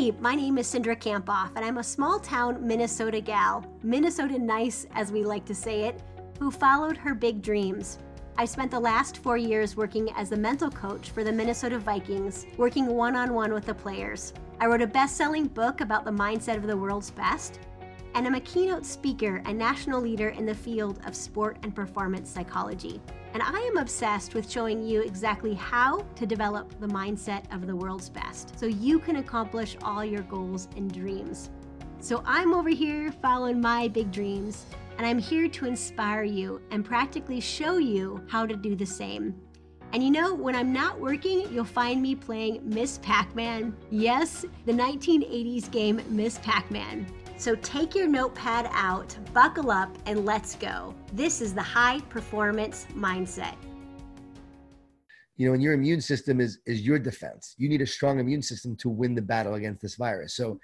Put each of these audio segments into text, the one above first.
Hey, my name is Cindra Kamphoff, and I'm a small town Minnesota gal, Minnesota nice as we like to say it, who followed her big dreams. I spent the last four years working as a mental coach for the Minnesota Vikings, working one on one with the players. I wrote a best selling book about the mindset of the world's best, and I'm a keynote speaker and national leader in the field of sport and performance psychology. And I am obsessed with showing you exactly how to develop the mindset of the world's best so you can accomplish all your goals and dreams. So I'm over here following my big dreams, and I'm here to inspire you and practically show you how to do the same. And you know, when I'm not working, you'll find me playing Miss Pac Man. Yes, the 1980s game Miss Pac Man. So take your notepad out, buckle up, and let's go. This is the high performance mindset. You know, and your immune system is is your defense. You need a strong immune system to win the battle against this virus. So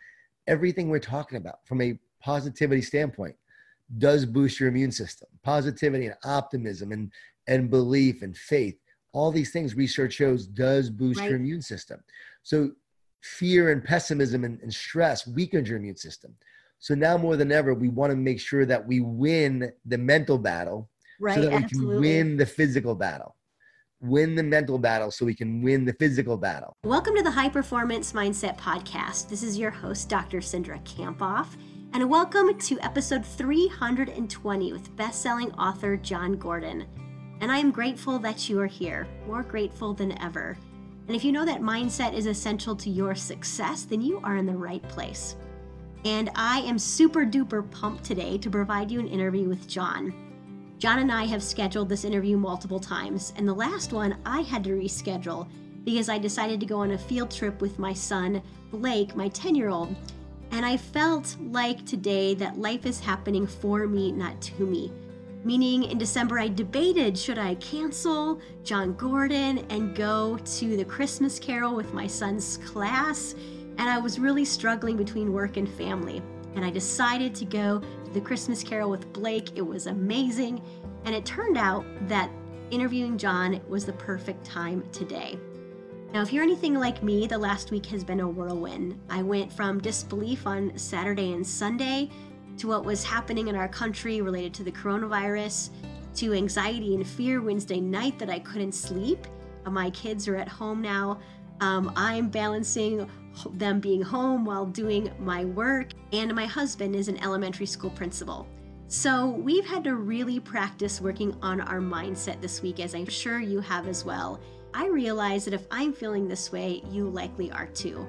everything we're talking about from a positivity standpoint does boost your immune system. Positivity and optimism and and belief and faith. All these things research shows does boost right. your immune system. So fear and pessimism and, and stress weakens your immune system. So now more than ever, we want to make sure that we win the mental battle right, so that we can win the physical battle. Win the mental battle so we can win the physical battle. Welcome to the High Performance Mindset Podcast. This is your host, Dr. Cindra Kamphoff, and welcome to episode 320 with best-selling author Jon Gordon. And I am grateful that you are here, more grateful than ever. And if you know that mindset is essential to your success, then you are in the right place and I am super duper pumped today to provide you an interview with Jon. Jon and I have scheduled this interview multiple times, and the last one I had to reschedule because I decided to go on a field trip with my son, Blake, my 10 year old, and I felt like today that life is happening for me, not to me. Meaning, in December, I debated should I cancel Jon Gordon and go to the Christmas Carol with my son's class and I was really struggling between work and family. And I decided to go to the Christmas Carol with Blake. It was amazing. And it turned out that interviewing Jon was the perfect time today. Now, if you're anything like me, the last week has been a whirlwind. I went from disbelief on Saturday and Sunday to what was happening in our country related to the coronavirus to anxiety and fear Wednesday night that I couldn't sleep. My kids are at home now. Um, I'm balancing them being home while doing my work, and my husband is an elementary school principal. So we've had to really practice working on our mindset this week, as I'm sure you have as well. I realize that if I'm feeling this way, you likely are too.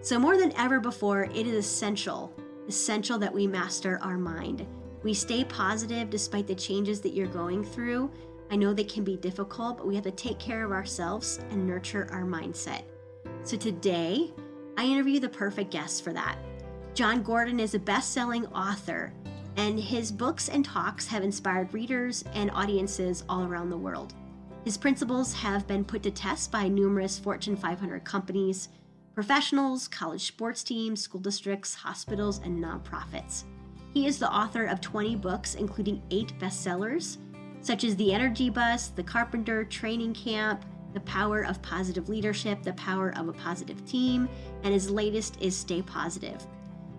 So, more than ever before, it is essential, essential that we master our mind. We stay positive despite the changes that you're going through. I know they can be difficult, but we have to take care of ourselves and nurture our mindset. So, today, I interview the perfect guest for that. Jon Gordon is a best selling author, and his books and talks have inspired readers and audiences all around the world. His principles have been put to test by numerous Fortune 500 companies, professionals, college sports teams, school districts, hospitals, and nonprofits. He is the author of 20 books, including eight bestsellers, such as The Energy Bus, The Carpenter, Training Camp, the Power of Positive Leadership, The Power of a Positive Team, and his latest is Stay Positive.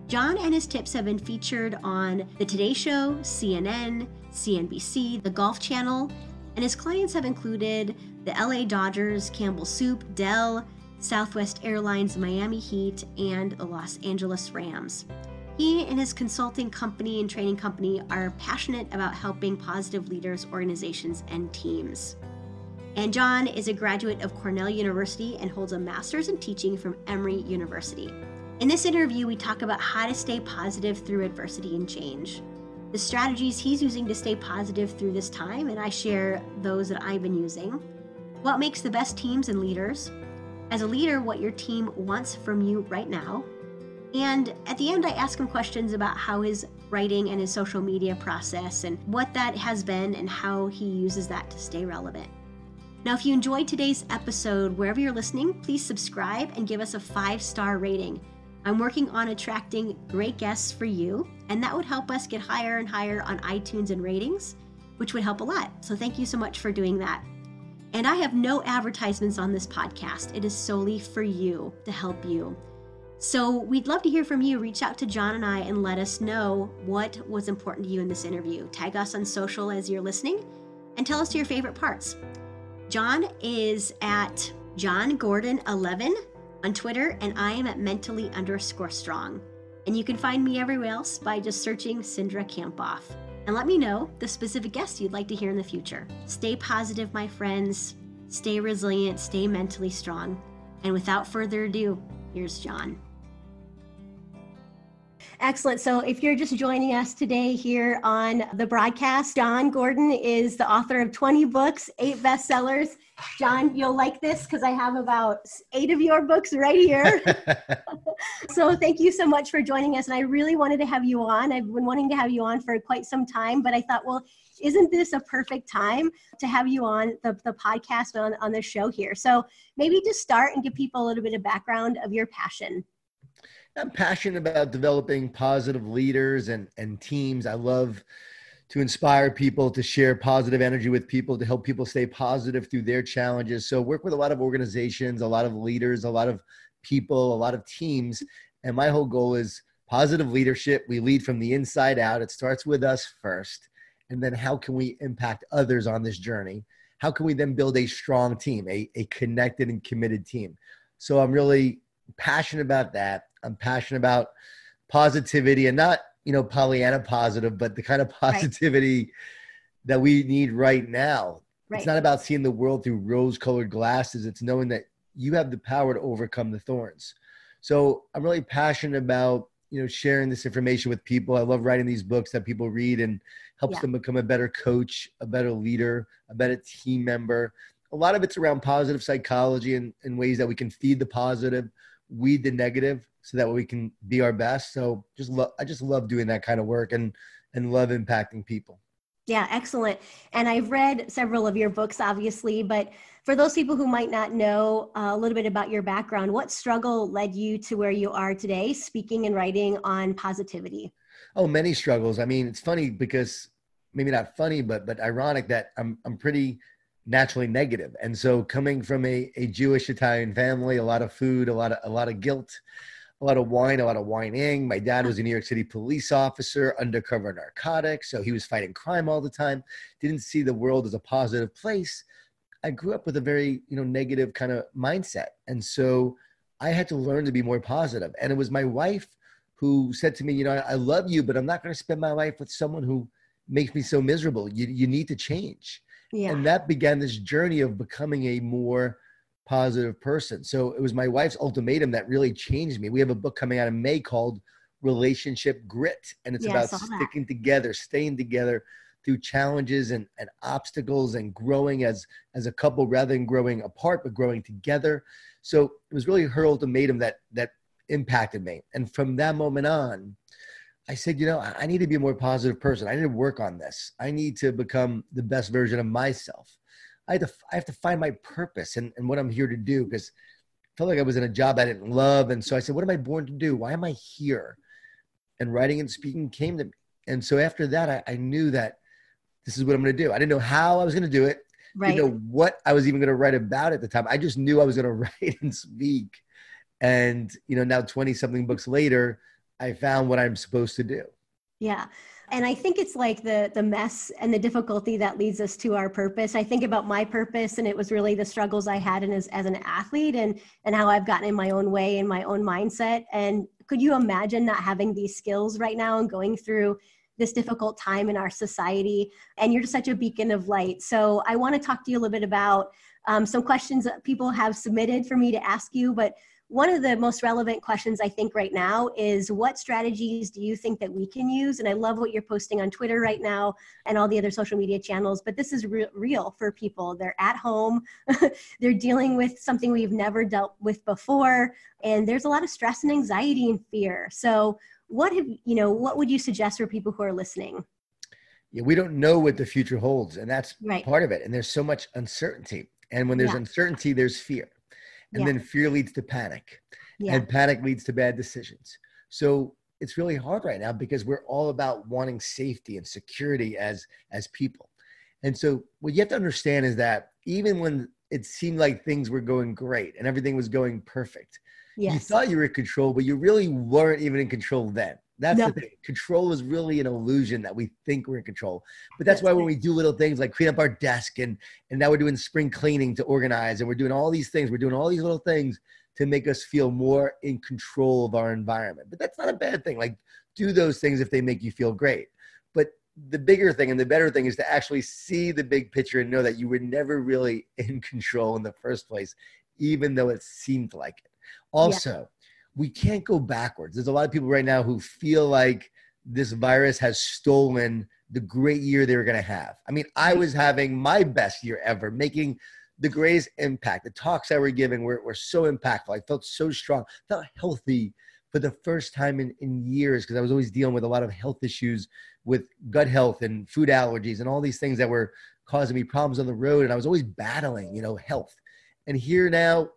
Jon and his tips have been featured on The Today Show, CNN, CNBC, the Golf Channel, and his clients have included the LA Dodgers, Campbell Soup, Dell, Southwest Airlines Miami Heat, and the Los Angeles Rams. He and his consulting company and training company are passionate about helping positive leaders, organizations, and teams. And Jon is a graduate of Cornell University and holds a master's in teaching from Emory University. In this interview, we talk about how to stay positive through adversity and change, the strategies he's using to stay positive through this time, and I share those that I've been using, what makes the best teams and leaders, as a leader, what your team wants from you right now. And at the end, I ask him questions about how his writing and his social media process and what that has been and how he uses that to stay relevant. Now, if you enjoyed today's episode, wherever you're listening, please subscribe and give us a five star rating. I'm working on attracting great guests for you, and that would help us get higher and higher on iTunes and ratings, which would help a lot. So, thank you so much for doing that. And I have no advertisements on this podcast, it is solely for you to help you. So we'd love to hear from you. Reach out to Jon and I and let us know what was important to you in this interview. Tag us on social as you're listening and tell us your favorite parts. Jon is at Jon Gordon 11 on Twitter, and I am at mentally underscore strong. And you can find me everywhere else by just searching Cindra Kamphoff. And let me know the specific guests you'd like to hear in the future. Stay positive, my friends. Stay resilient, stay mentally strong. And without further ado, here's Jon. Excellent. So, if you're just joining us today here on the broadcast, Jon Gordon is the author of 20 books, eight bestsellers. Jon, you'll like this because I have about eight of your books right here. so, thank you so much for joining us. And I really wanted to have you on. I've been wanting to have you on for quite some time, but I thought, well, isn't this a perfect time to have you on the, the podcast on, on the show here? So, maybe just start and give people a little bit of background of your passion. I'm passionate about developing positive leaders and, and teams. I love to inspire people to share positive energy with people to help people stay positive through their challenges. So work with a lot of organizations, a lot of leaders, a lot of people, a lot of teams. And my whole goal is positive leadership. We lead from the inside out. It starts with us first. And then how can we impact others on this journey? How can we then build a strong team, a, a connected and committed team? So I'm really passionate about that. I'm passionate about positivity and not, you know, Pollyanna positive, but the kind of positivity right. that we need right now. Right. It's not about seeing the world through rose colored glasses. It's knowing that you have the power to overcome the thorns. So I'm really passionate about, you know, sharing this information with people. I love writing these books that people read and helps yeah. them become a better coach, a better leader, a better team member. A lot of it's around positive psychology and, and ways that we can feed the positive, weed the negative, so that we can be our best. So just love, I just love doing that kind of work and and love impacting people. Yeah, excellent. And I've read several of your books, obviously, but for those people who might not know uh, a little bit about your background, what struggle led you to where you are today, speaking and writing on positivity? Oh, many struggles. I mean, it's funny because maybe not funny, but but ironic that I'm I'm pretty naturally negative. And so coming from a, a Jewish Italian family, a lot of food, a lot of a lot of guilt, a lot of wine, a lot of whining. My dad was a New York City police officer, undercover narcotics, so he was fighting crime all the time. Didn't see the world as a positive place. I grew up with a very, you know, negative kind of mindset. And so I had to learn to be more positive. And it was my wife who said to me, you know, I love you, but I'm not going to spend my life with someone who makes me so miserable. You, you need to change. Yeah. And that began this journey of becoming a more positive person. So it was my wife's ultimatum that really changed me. We have a book coming out in May called Relationship Grit, and it's yeah, about sticking together, staying together through challenges and, and obstacles and growing as as a couple rather than growing apart but growing together. So it was really her ultimatum that that impacted me. And from that moment on i said you know i need to be a more positive person. I need to work on this. I need to become the best version of myself I have to, I have to find my purpose and, and what I'm here to do because I felt like I was in a job I didn't love. And so I said, what am I born to do? Why am I here? And writing and speaking came to me. And so after that, I, I knew that this is what I'm going to do. I didn't know how I was going to do it. Right. Didn't know what I was even going to write about at the time. I just knew I was going to write and speak. And, you know, now 20 something books later, I found what I'm supposed to do. Yeah. And i think it's like the the mess and the difficulty that leads us to our purpose. I think about my purpose and it was really the struggles i had in as, as an athlete and and how i've gotten in my own way and my own mindset. And could you imagine not having these skills right now and going through this difficult time in our society? And you're just such a beacon of light. So i want to talk to you a little bit about um, some questions that people have submitted for me to ask you but one of the most relevant questions I think right now is what strategies do you think that we can use? And I love what you're posting on Twitter right now and all the other social media channels, but this is re- real for people. They're at home, they're dealing with something we've never dealt with before, and there's a lot of stress and anxiety and fear. So, what have you know, what would you suggest for people who are listening? Yeah, we don't know what the future holds, and that's right. part of it. And there's so much uncertainty. And when there's yeah. uncertainty, there's fear and yeah. then fear leads to panic yeah. and panic leads to bad decisions so it's really hard right now because we're all about wanting safety and security as as people and so what you have to understand is that even when it seemed like things were going great and everything was going perfect Yes. You thought you were in control, but you really weren't even in control then. That's No. the thing. Control is really an illusion that we think we're in control. But that's, That's why when we do little things like clean up our desk and and now we're doing spring cleaning to organize and we're doing all these things. We're doing all these little things to make us feel more in control of our environment. But that's not a bad thing. Like do those things if they make you feel great. But the bigger thing and the better thing is to actually see the big picture and know that you were never really in control in the first place, even though it seemed like it. Also, we can't go backwards. There's a lot of people right now who feel like this virus has stolen the great year they were going to have. I mean, I was having my best year ever, making the greatest impact. The talks I were giving were, were so impactful. I felt so strong, felt healthy for the first time in, in years because I was always dealing with a lot of health issues with gut health and food allergies and all these things that were causing me problems on the road. And I was always battling, you know, health. And here now,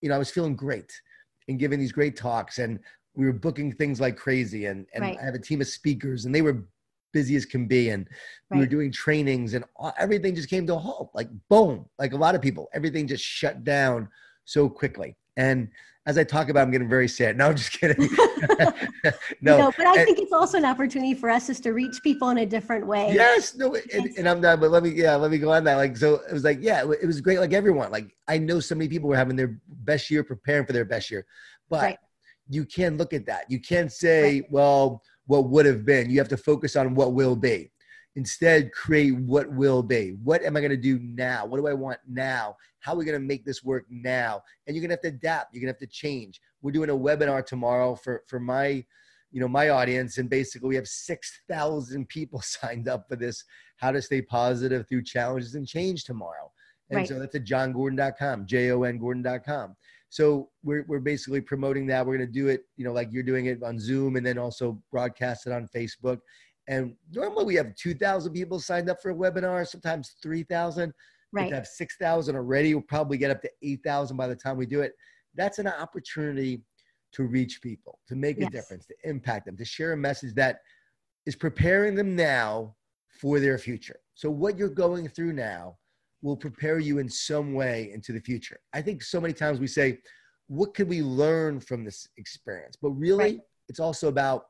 you know, I was feeling great and giving these great talks and we were booking things like crazy and, and Right. I have a team of speakers and they were busy as can be and we were doing trainings and all, everything just came to a halt like boom like a lot of people everything just shut down so quickly and as i talk about i'm getting very sad no i'm just kidding no, no, but I and- think it's also an opportunity for us just to reach people in a different way. Yes, no, and, and I'm done. But let me, yeah, let me go on that. Like, so it was like, yeah, it was great. Like everyone, like I know so many people were having their best year, preparing for their best year, but Right. you can't look at that. You can't say, well, what would have been. You have to focus on what will be. Instead, create what will be. What am I going to do now? What do I want now? How are we going to make this work now? And you're going to have to adapt. You're going to have to change. We're doing a webinar tomorrow for for my you know my audience and basically we have 6000 people signed up for this how to stay positive through challenges and change tomorrow and Right. so that's at jongordon.com j-o-n gordon.com so we're, we're basically promoting that we're going to do it you know like you're doing it on zoom and then also broadcast it on facebook and normally we have 2000 people signed up for a webinar sometimes 3000 but Right. to have 6000 already we'll probably get up to 8000 by the time we do it that's an opportunity to reach people, to make a difference, to impact them, to share a message that is preparing them now for their future. So, what you're going through now will prepare you in some way into the future. I think so many times we say, What could we learn from this experience? But really, Right. it's also about,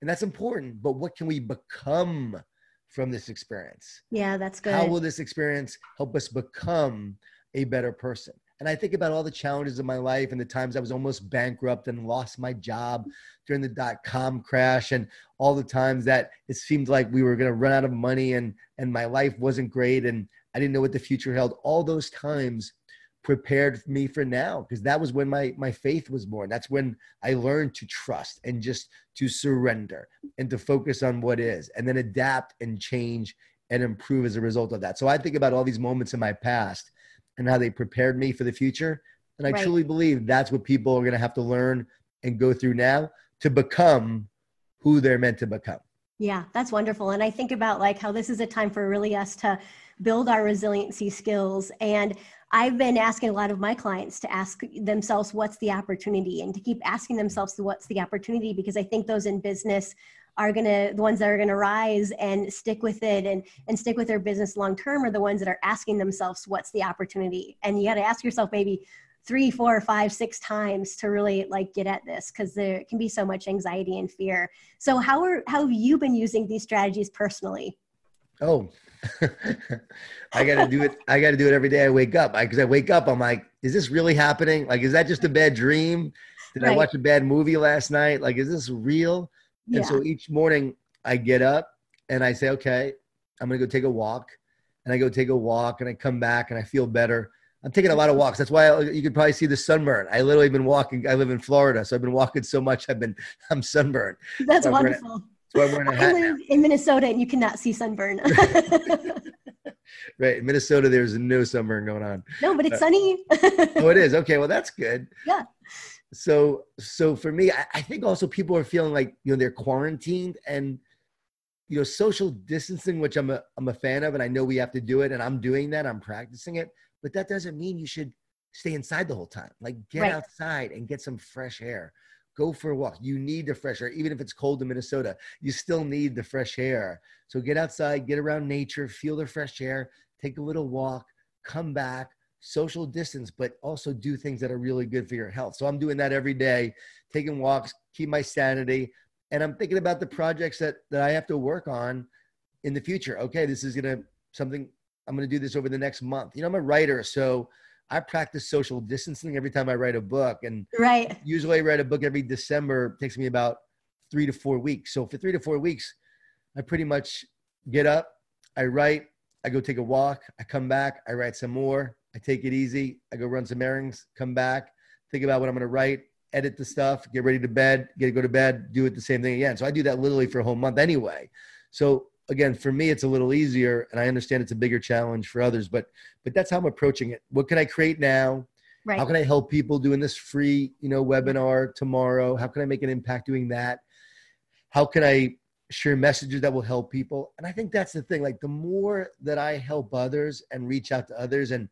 and that's important, but what can we become from this experience? Yeah, that's good. How will this experience help us become a better person? And I think about all the challenges of my life and the times I was almost bankrupt and lost my job during the dot com crash and all the times that it seemed like we were going to run out of money and and my life wasn't great and I didn't know what the future held. All those times prepared me for now because that was when my my faith was born. That's when I learned to trust and just to surrender and to focus on what is and then adapt and change and improve as a result of that. So I think about all these moments in my past and how they prepared me for the future. And I Right. truly believe that's what people are going to have to learn and go through now to become who they're meant to become. Yeah, that's wonderful. And I think about like how this is a time for really us to build our resiliency skills. And I've been asking a lot of my clients to ask themselves, what's the opportunity? And to keep asking themselves, what's the opportunity? Because I think those in business are going to, the ones that are going to rise and stick with it and, and stick with their business long term are the ones that are asking themselves, what's the opportunity? And you got to ask yourself maybe three, four, five, six times to really like get at this because there can be so much anxiety and fear. So how are how have you been using these strategies personally? Oh, I got to do it. I got to do it every day I wake up. Because I, wake up, I'm like, is this really happening? Like, is that just a bad dream? Did I watch a bad movie last night? Like, is this real? Yeah. And so each morning I get up and I say, okay, I'm going to go take a walk. And I go take a walk and I come back and I feel better. I'm taking a lot of walks. That's why I, you could probably see the sunburn. I literally been walking. I live in Florida, so I've been walking so much. I've been I'm sunburned. That's so wonderful. So I'm wearing a I now. live in Minnesota and you cannot see sunburn. Right in Minnesota, there's no sunburn going on. no, but it's uh, sunny. Oh, it is. Okay, well that's good. Yeah. So so for me, I, I think also people are feeling like you know they're quarantined and you know social distancing, which I'm a I'm a fan of, and I know we have to do it, and I'm doing that. I'm practicing it, but that doesn't mean you should stay inside the whole time. Like get Right. outside and get some fresh air. Go for a walk. You need the fresh air, even if it's cold in Minnesota. You still need the fresh air. So get outside, get around nature, feel the fresh air, take a little walk, come back, social distance, but also do things that are really good for your health. So I'm doing that every day, taking walks, keep my sanity. And I'm thinking about the projects that, that I have to work on in the future. Okay, this is gonna something I'm gonna do this over the next month. You know, I'm a writer, so I practice social distancing every time I write a book. And right. usually I write a book every December. It takes me about three to four weeks. So for three to four weeks, I pretty much get up, I write, I go take a walk, I come back, I write some more, I take it easy, I go run some errands, come back, think about what I'm gonna write, edit the stuff, get ready to bed, get to go to bed, do it the same thing again. So I do that literally for a whole month anyway. So again, for me, it's a little easier, and I understand it's a bigger challenge for others, but but that's how I'm approaching it. What can I create now? Right. How can I help people doing this free, you know, webinar tomorrow? How can I make an impact doing that? How can I share messages that will help people? And I think that's the thing. Like the more that I help others and reach out to others and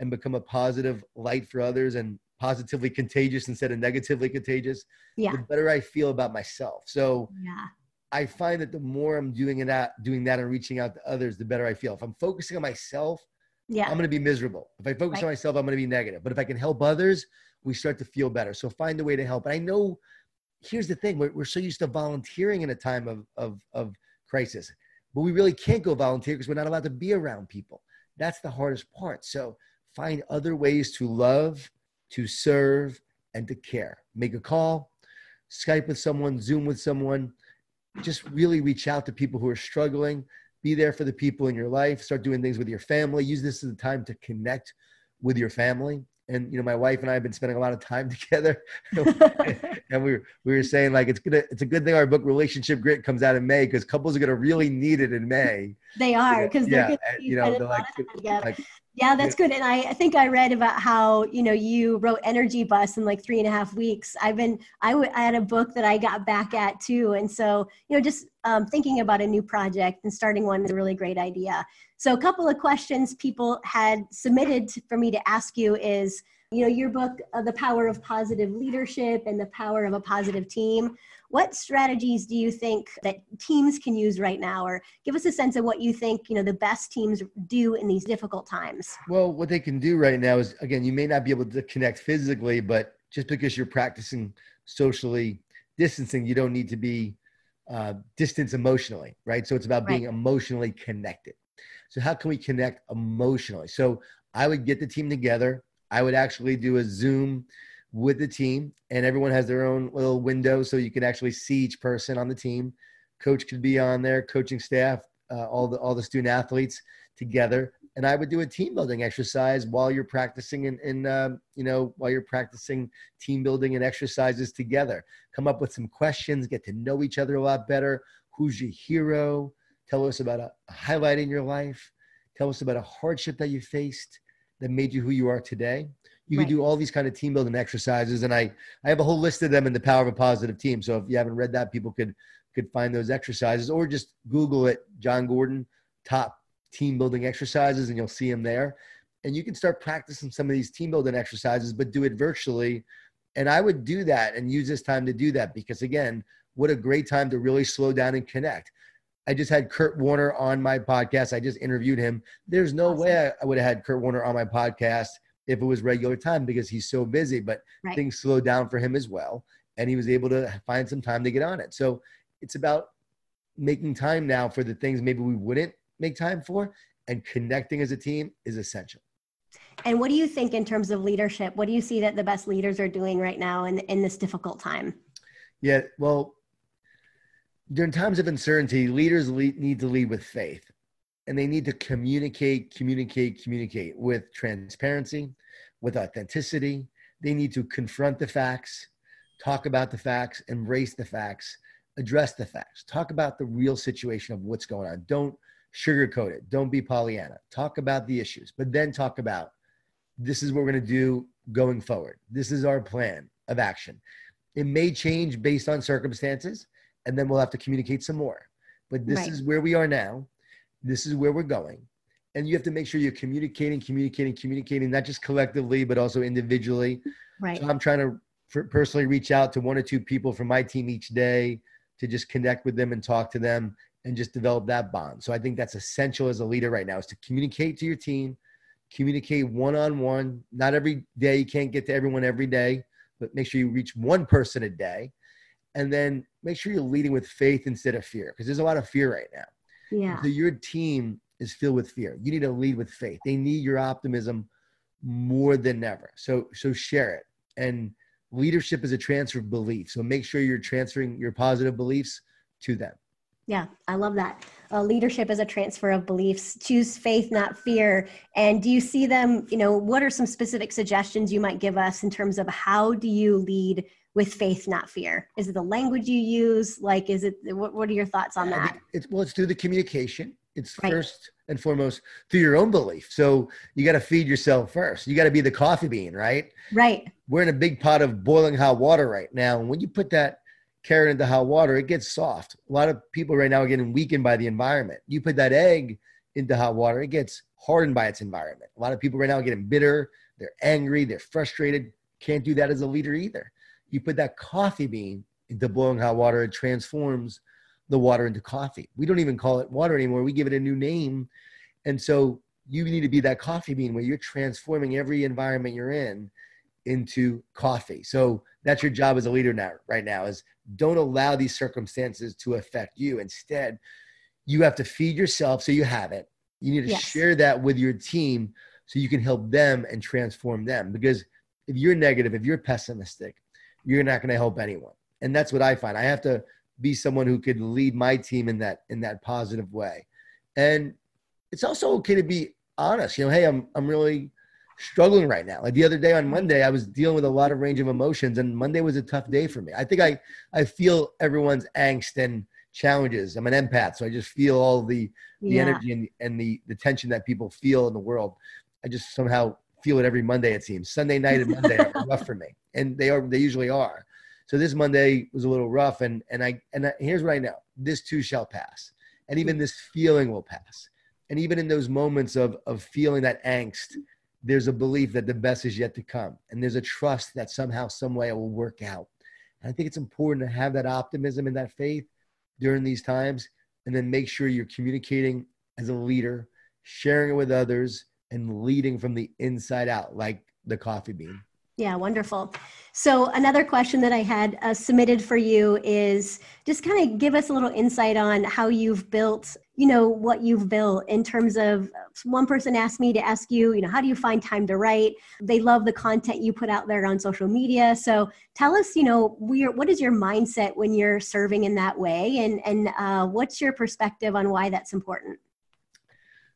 and become a positive light for others and positively contagious instead of negatively contagious, yeah. the better I feel about myself. So yeah. I find that the more I'm doing that, doing that and reaching out to others, the better I feel. If I'm focusing on myself, yeah. I'm going to be miserable. If I focus right. on myself, I'm going to be negative. But if I can help others, we start to feel better. So find a way to help. And I know here's the thing we're, we're so used to volunteering in a time of, of, of crisis, but we really can't go volunteer because we're not allowed to be around people. That's the hardest part. So find other ways to love, to serve, and to care. Make a call, Skype with someone, Zoom with someone. Just really reach out to people who are struggling. Be there for the people in your life. Start doing things with your family. Use this as a time to connect with your family and you know my wife and I have been spending a lot of time together, and we were we were saying like it's gonna it's a good thing our book Relationship Grit comes out in May because couples are gonna really need it in May. They are because yeah, you know like, like yeah, that's good. And I, I think I read about how you know you wrote Energy Bus in like three and a half weeks. I've been I, w- I had a book that I got back at too, and so you know just um, thinking about a new project and starting one is a really great idea. So a couple of questions people had submitted for me to ask you is you know your book uh, the power of positive leadership and the power of a positive team. What strategies do you think that teams can use right now? Or give us a sense of what you think you know the best teams do in these difficult times. Well what they can do right now is again you may not be able to connect physically but just because you're practicing socially distancing you don't need to be uh, distance emotionally right? So it's about being right. emotionally connected. So how can we connect emotionally? So i would get the team together I would actually do a Zoom with the team, and everyone has their own little window so you can actually see each person on the team. Coach could be on there, coaching staff, uh, all the all the student athletes together, and I would do a team building exercise while you're practicing and, and um, you know while you're practicing team building and exercises together. Come up with some questions, get to know each other a lot better. Who's your hero? Tell us about a highlight in your life. Tell us about a hardship that you faced that made you who you are today. You right. can do all these kind of team building exercises, and I I have a whole list of them in the Power of a Positive Team. So if you haven't read that, people could could find those exercises, or just Google it, jon Gordon top team building exercises, and you'll see them there. And you can start practicing some of these team building exercises, but do it virtually. And I would do that and use this time to do that because again, what a great time to really slow down and connect. I just had Kurt Warner on my podcast. I just interviewed him. There's no awesome. way I would have had Kurt Warner on my podcast if it was regular time because he's so busy, but right. things slowed down for him as well. And he was able to find some time to get on it. So it's about making time now for the things maybe we wouldn't make time for and connecting as a team is essential. And what do you think in terms of leadership? What do you see that the best leaders are doing right now in, in this difficult time? Yeah, well, during times of uncertainty, leaders lead, need to lead with faith and they need to communicate, communicate, communicate with transparency, with authenticity. They need to confront the facts, talk about the facts, embrace the facts, address the facts, talk about the real situation of what's going on. Don't sugarcoat it. Don't be Pollyanna. Talk about the issues, but then talk about this is what we're going to do going forward. This is our plan of action. It may change based on circumstances and then we'll have to communicate some more. But this right. is where we are now. This is where we're going. And you have to make sure you're communicating, communicating, communicating, not just collectively, but also individually. Right. So I'm trying to personally reach out to one or two people from my team each day to just connect with them and talk to them and just develop that bond. So I think that's essential as a leader right now is to communicate to your team, communicate one on one. Not every day, you can't get to everyone every day, but make sure you reach one person a day. And then make sure you're leading with faith instead of fear, because there's a lot of fear right now. Yeah. So your team is filled with fear. You need to lead with faith. They need your optimism more than ever. So so share it. And leadership is a transfer of belief. So make sure you're transferring your positive beliefs to them. Yeah, I love that. Uh, leadership is a transfer of beliefs. Choose faith, not fear. And do you see them? You know, what are some specific suggestions you might give us in terms of how do you lead with faith, not fear? Is it the language you use? Like, is it what, what are your thoughts on that? It's well, it's through the communication. It's right. first and foremost through your own belief. So you got to feed yourself first. You got to be the coffee bean, right? Right. We're in a big pot of boiling hot water right now. And when you put that carrot into hot water, it gets soft. A lot of people right now are getting weakened by the environment. You put that egg into hot water, it gets hardened by its environment. A lot of people right now are getting bitter, they're angry, they're frustrated. Can't do that as a leader either. You put that coffee bean into boiling hot water, it transforms the water into coffee. We don't even call it water anymore. We give it a new name. And so you need to be that coffee bean where you're transforming every environment you're in into coffee. So that's your job as a leader now, right now, is don't allow these circumstances to affect you. Instead, you have to feed yourself so you have it. You need to yes. share that with your team so you can help them and transform them. Because if you're negative, if you're pessimistic, you're not going to help anyone. And that's what I find. I have to be someone who could lead my team in that in that positive way. And it's also okay to be honest. You know, hey, I'm I'm really struggling right now. Like the other day on Monday, I was dealing with a lot of range of emotions, and Monday was a tough day for me. I think I I feel everyone's angst and challenges. I'm an empath, so I just feel all the the yeah. energy and, and the the tension that people feel in the world. I just somehow feel it every Monday. It seems Sunday night and Monday are rough for me, and they are they usually are. So this Monday was a little rough, and and I and I, here's what I know: this too shall pass, and even this feeling will pass. And even in those moments of of feeling that angst, there's a belief that the best is yet to come, and there's a trust that somehow, some way, it will work out. And I think it's important to have that optimism and that faith during these times, and then make sure you're communicating as a leader, sharing it with others, and leading from the inside out, like the coffee bean. Yeah, wonderful. So, another question that I had uh, submitted for you is just kind of give us a little insight on how you've built, you know, what you've built in terms of one person asked me to ask you, you know, how do you find time to write? They love the content you put out there on social media. So, tell us, you know, what is your mindset when you're serving in that way? And, and uh, what's your perspective on why that's important?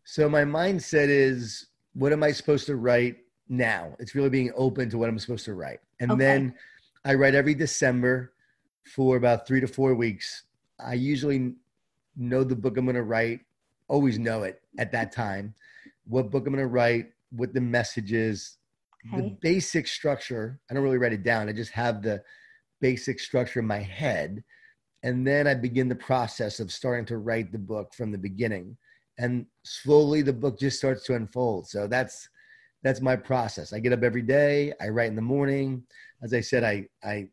So, my mindset is what am I supposed to write? Now. It's really being open to what I'm supposed to write. And okay. then I write every December for about three to four weeks. I usually know the book I'm going to write, always know it at that time, what book I'm going to write, what the message is, okay. the basic structure. I don't really write it down. I just have the basic structure in my head. And then I begin the process of starting to write the book from the beginning. And slowly the book just starts to unfold. So that's that's my process. I get up every day. I write in the morning. As I said, I, I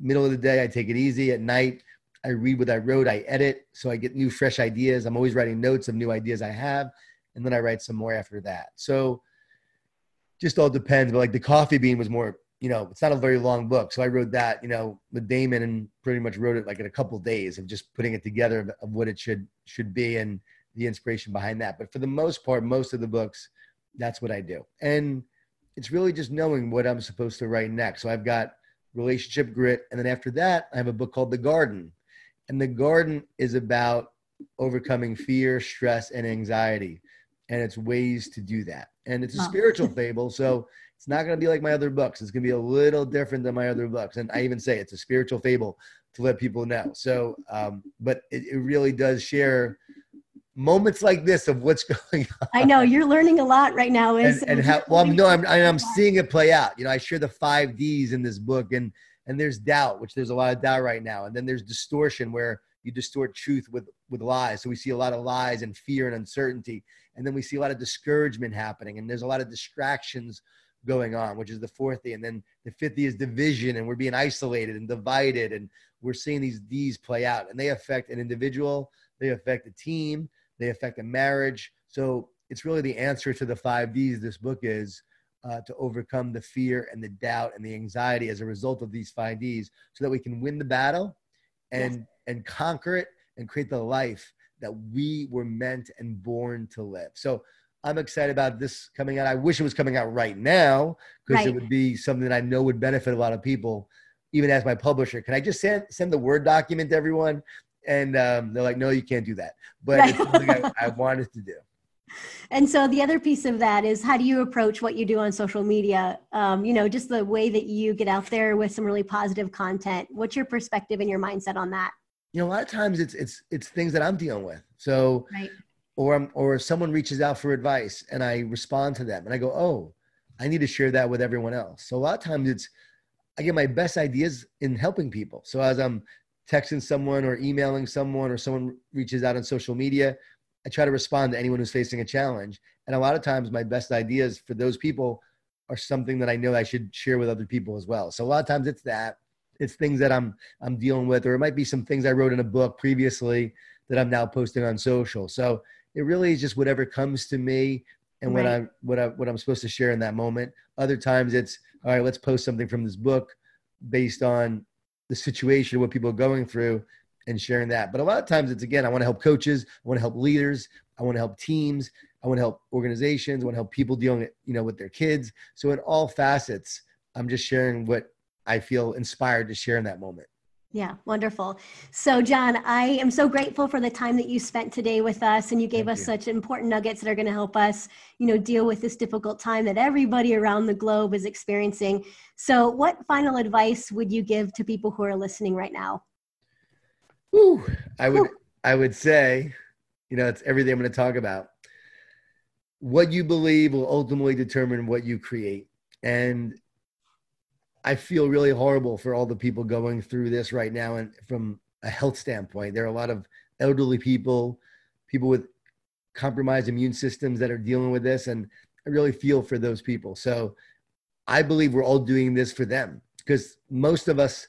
middle of the day, I take it easy. At night, I read what I wrote. I edit, so I get new, fresh ideas. I'm always writing notes of new ideas I have, and then I write some more after that. So, just all depends. But like the coffee bean was more, you know, it's not a very long book, so I wrote that, you know, with Damon, and pretty much wrote it like in a couple of days of just putting it together of, of what it should should be and the inspiration behind that. But for the most part, most of the books that's what I do. And it's really just knowing what I'm supposed to write next. So I've got relationship grit. And then after that, I have a book called The Garden. And The Garden is about overcoming fear, stress, and anxiety. And it's ways to do that. And it's a spiritual fable. So it's not going to be like my other books. It's going to be a little different than my other books. And I even say it's a spiritual fable to let people know. So, um, but it, it really does share moments like this of what's going on. I know you're learning a lot right now. Is and, and how well I'm no, I'm I'm seeing it play out. You know, I share the five D's in this book, and and there's doubt, which there's a lot of doubt right now, and then there's distortion where you distort truth with with lies. So we see a lot of lies and fear and uncertainty, and then we see a lot of discouragement happening, and there's a lot of distractions going on, which is the fourth D, and then the fifth D is division, and we're being isolated and divided, and we're seeing these D's play out, and they affect an individual, they affect a team, they affect a marriage. So it's really the answer to the five D's. This book is uh, to overcome the fear and the doubt and the anxiety as a result of these five D's, so that we can win the battle and yes. and conquer it and create the life that we were meant and born to live. So I'm excited about this coming out. I wish it was coming out right now because right. it would be something that I know would benefit a lot of people, even as my publisher. Can I just send send the Word document to everyone? And um, they're like, no, you can't do that. But right. it's something I, I wanted to do. And so the other piece of that is how do you approach what you do on social media? Um, you know, just the way that you get out there with some really positive content. What's your perspective and your mindset on that? You know, a lot of times it's it's it's things that I'm dealing with. So, right. or I'm, or someone reaches out for advice and I respond to them and I go, oh, I need to share that with everyone else. So a lot of times it's I get my best ideas in helping people. So as I'm texting someone or emailing someone or someone reaches out on social media, I try to respond to anyone who's facing a challenge. And a lot of times, my best ideas for those people are something that I know I should share with other people as well. So a lot of times, it's that. It's things that I'm I'm dealing with, or it might be some things I wrote in a book previously that I'm now posting on social. So it really is just whatever comes to me and right. what I'm what I what I'm supposed to share in that moment. Other times it's all right, let's post something from this book based on the situation, what people are going through, and sharing that. But a lot of times it's again, I want to help coaches, I want to help leaders, I want to help teams, I want to help organizations, I want to help people dealing, you know, with their kids. So in all facets, I'm just sharing what I feel inspired to share in that moment. Yeah, wonderful. So, Jon, I am so grateful for the time that you spent today with us, and you gave Thank us you. such important nuggets that are going to help us, you know, deal with this difficult time that everybody around the globe is experiencing. So, what final advice would you give to people who are listening right now? Whew, I would I would say, you know, it's everything I'm going to talk about. What you believe will ultimately determine what you create. And I feel really horrible for all the people going through this right now. And from a health standpoint, there are a lot of elderly people, people with compromised immune systems that are dealing with this. And I really feel for those people. So I believe we're all doing this for them because most of us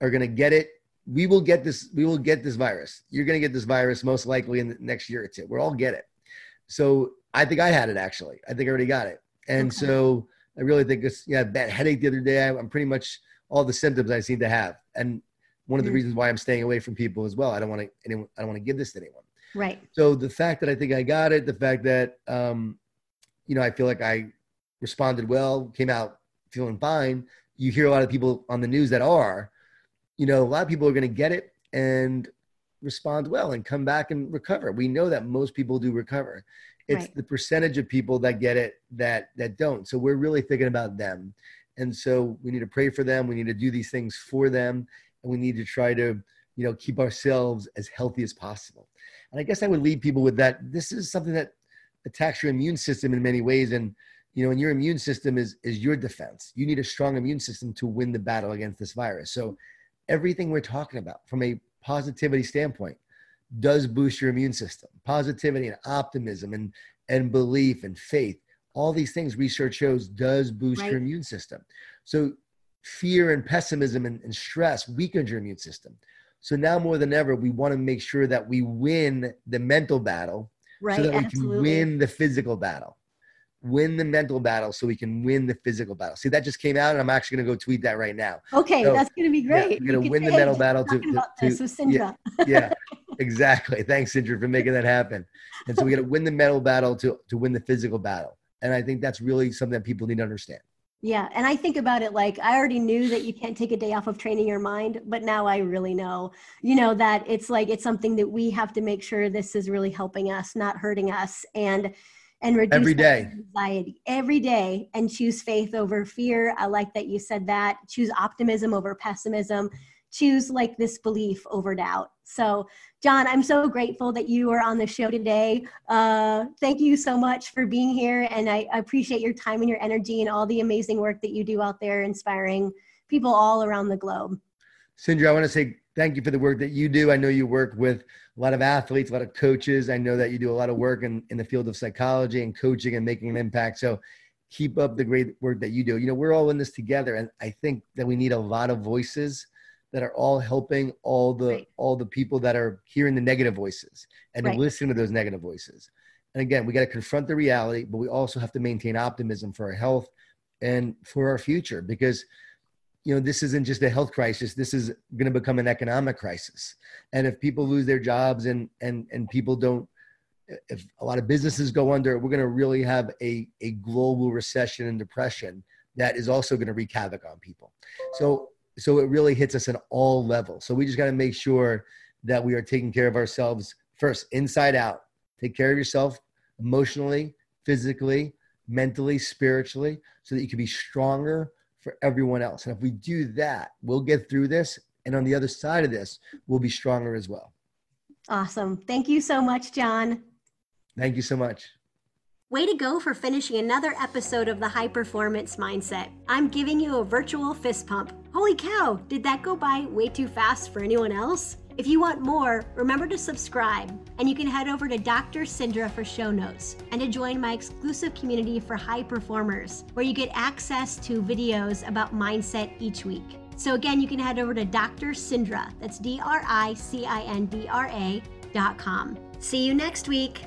are going to get it we will get this we will get this virus you're going to get this virus most likely in the next year or two we'll all get it so i think i had it actually i think i already got it and okay. so i really think it's yeah bad headache the other day i'm pretty much all the symptoms i seem to have and one of the mm-hmm. reasons why i'm staying away from people as well i don't want to anyone i don't want to give this to anyone right so the fact that i think i got it the fact that um you know i feel like i responded well came out feeling fine you hear a lot of people on the news that are you know, a lot of people are going to get it and respond well and come back and recover. We know that most people do recover. It's right. the percentage of people that get it that that don't. So we're really thinking about them. And so we need to pray for them. We need to do these things for them and we need to try to, you know, keep ourselves as healthy as possible. And I guess I would leave people with that this is something that attacks your immune system in many ways and you know, and your immune system is is your defense. You need a strong immune system to win the battle against this virus. So everything we're talking about from a positivity standpoint does boost your immune system. Positivity and optimism and, and belief and faith, all these things research shows does boost right. your immune system. So fear and pessimism and, and stress weakens your immune system. So now more than ever, we want to make sure that we win the mental battle right, so that we can win the physical battle win the mental battle so we can win the physical battle. See, that just came out, and I'm actually going to go tweet that right now. Okay, so, that's going to be great. Yeah, we're going to win the mental battle to, to, to yeah, yeah, exactly. Thanks, Cindra, for making that happen. And so we got to win the mental battle to to win the physical battle. And I think that's really something that people need to understand. Yeah, and I think about it like I already knew that you can't take a day off of training your mind, but now I really know, you know, that it's like it's something that we have to make sure this is really helping us, not hurting us. And and reduce every day anxiety every day and choose faith over fear. I like that you said that. Choose optimism over pessimism. Choose like this belief over doubt. So, Jon, I'm so grateful that you are on the show today. Uh, thank you so much for being here. And I, appreciate your time and your energy and all the amazing work that you do out there, inspiring people all around the globe. Cindra, I want to say thank you for the work that you do. I know you work with a lot of athletes, a lot of coaches. I know that you do a lot of work in, in the field of psychology and coaching and making an impact. So keep up the great work that you do. You know, we're all in this together. And I think that we need a lot of voices that are all helping all the right. all the people that are hearing the negative voices and right. to listen to those negative voices. And again, we got to confront the reality, but we also have to maintain optimism for our health and for our future because you know this isn't just a health crisis this is going to become an economic crisis and if people lose their jobs and and and people don't if a lot of businesses go under we're going to really have a a global recession and depression that is also going to wreak havoc on people so so it really hits us at all levels so we just got to make sure that we are taking care of ourselves first inside out take care of yourself emotionally physically mentally, spiritually, so that you can be stronger for everyone else. And if we do that, we'll get through this. And on the other side of this, we'll be stronger as well. Awesome. Thank you so much, Jon. Thank you so much. Way to go for finishing another episode of the High Performance Mindset. I'm giving you a virtual fist pump. Holy cow, did that go by way too fast for anyone else? If you want more, remember to subscribe, and you can head over to Dr. Cindra for show notes and to join my exclusive community for high performers, where you get access to videos about mindset each week. So again, you can head over to Dr. Cindra, that's D R I C I N D R A dot com. See you next week.